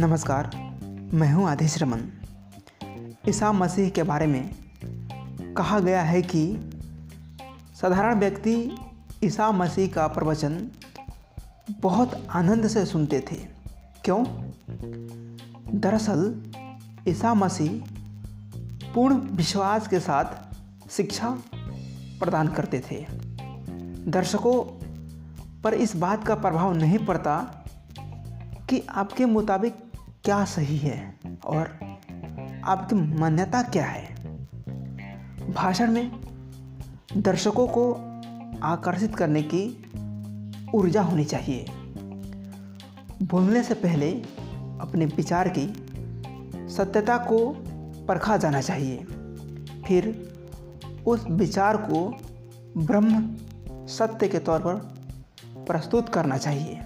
नमस्कार, मैं हूँ आदेश रमन। ईसा मसीह के बारे में कहा गया है कि साधारण व्यक्ति ईसा मसीह का प्रवचन बहुत आनंद से सुनते थे। क्यों? दरअसल, ईसा मसीह पूर्ण विश्वास के साथ शिक्षा प्रदान करते थे। दर्शकों पर इस बात का प्रभाव नहीं पड़ता कि आपके मुताबिक क्या सही है और आपकी मान्यता क्या है। भाषण में दर्शकों को आकर्षित करने की ऊर्जा होनी चाहिए। बोलने से पहले अपने विचार की सत्यता को परखा जाना चाहिए। फिर उस विचार को ब्रह्म सत्य के तौर पर प्रस्तुत करना चाहिए।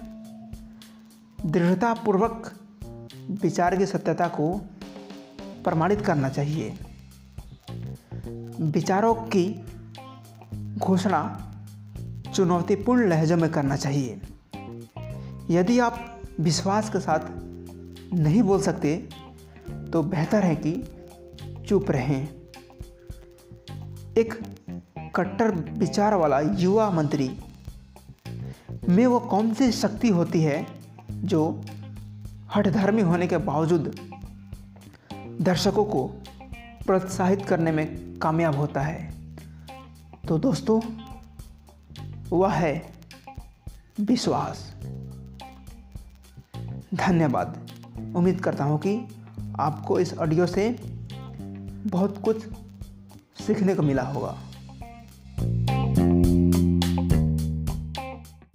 दृढ़तापूर्वक विचार की सत्यता को प्रमाणित करना चाहिए। विचारों की घोषणा चुनौतीपूर्ण लहजों में करना चाहिए। यदि आप विश्वास के साथ नहीं बोल सकते तो बेहतर है कि चुप रहें। एक कट्टर विचार वाला युवा मंत्री में वो कौन सी शक्ति होती है जो हठधर्मी होने के बावजूद दर्शकों को प्रोत्साहित करने में कामयाब होता है? तो दोस्तों, वह है विश्वास। धन्यवाद। उम्मीद करता हूँ कि आपको इस ऑडियो से बहुत कुछ सीखने को मिला होगा।